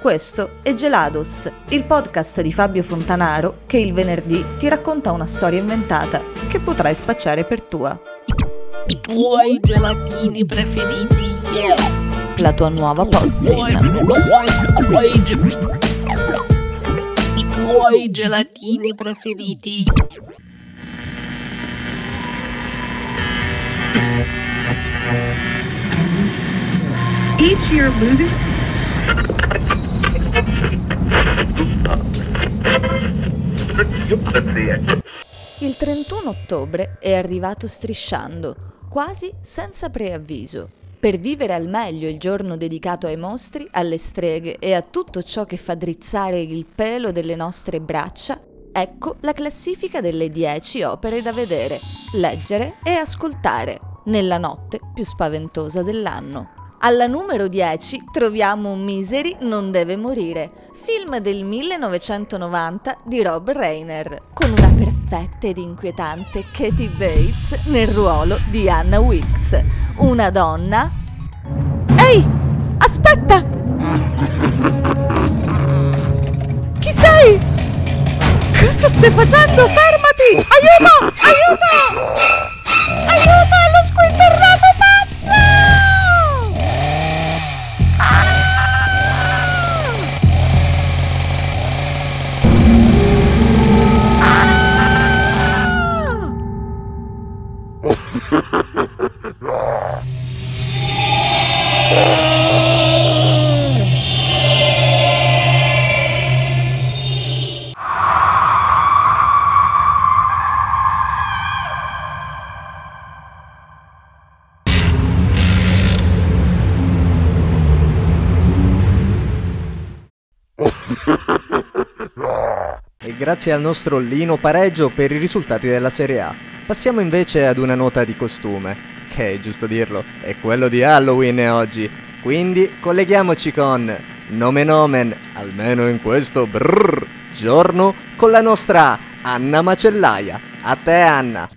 Questo è Gelados, il podcast di Fabio Fontanaro che il venerdì ti racconta una storia inventata che potrai spacciare per tua. I tuoi gelatini preferiti. La tua nuova I tuoi, pozzina. i tuoi ge- i tuoi gelatini preferiti. Each year losing Il 31 ottobre è arrivato strisciando, quasi senza preavviso. Per vivere al meglio il giorno dedicato ai mostri, alle streghe e a tutto ciò che fa drizzare il pelo delle nostre braccia, ecco la classifica delle 10 opere da vedere, leggere e ascoltare nella notte più spaventosa dell'anno. Alla numero 10 troviamo Misery non deve morire, film del 1990 di Rob Reiner, con una perfetta ed inquietante Katie Bates nel ruolo di Anna Wilkes, una donna... Ehi! Aspetta! Chi sei? Cosa stai facendo? Fermati! Aiuto! Aiuto! E grazie al nostro Lino pareggio per i risultati della Serie A. Passiamo invece ad una nota di costume, che è giusto dirlo, è quello di Halloween oggi. Quindi colleghiamoci con Nomen Omen, almeno in questo brrr giorno, con la nostra Anna Macellaia. A te Anna.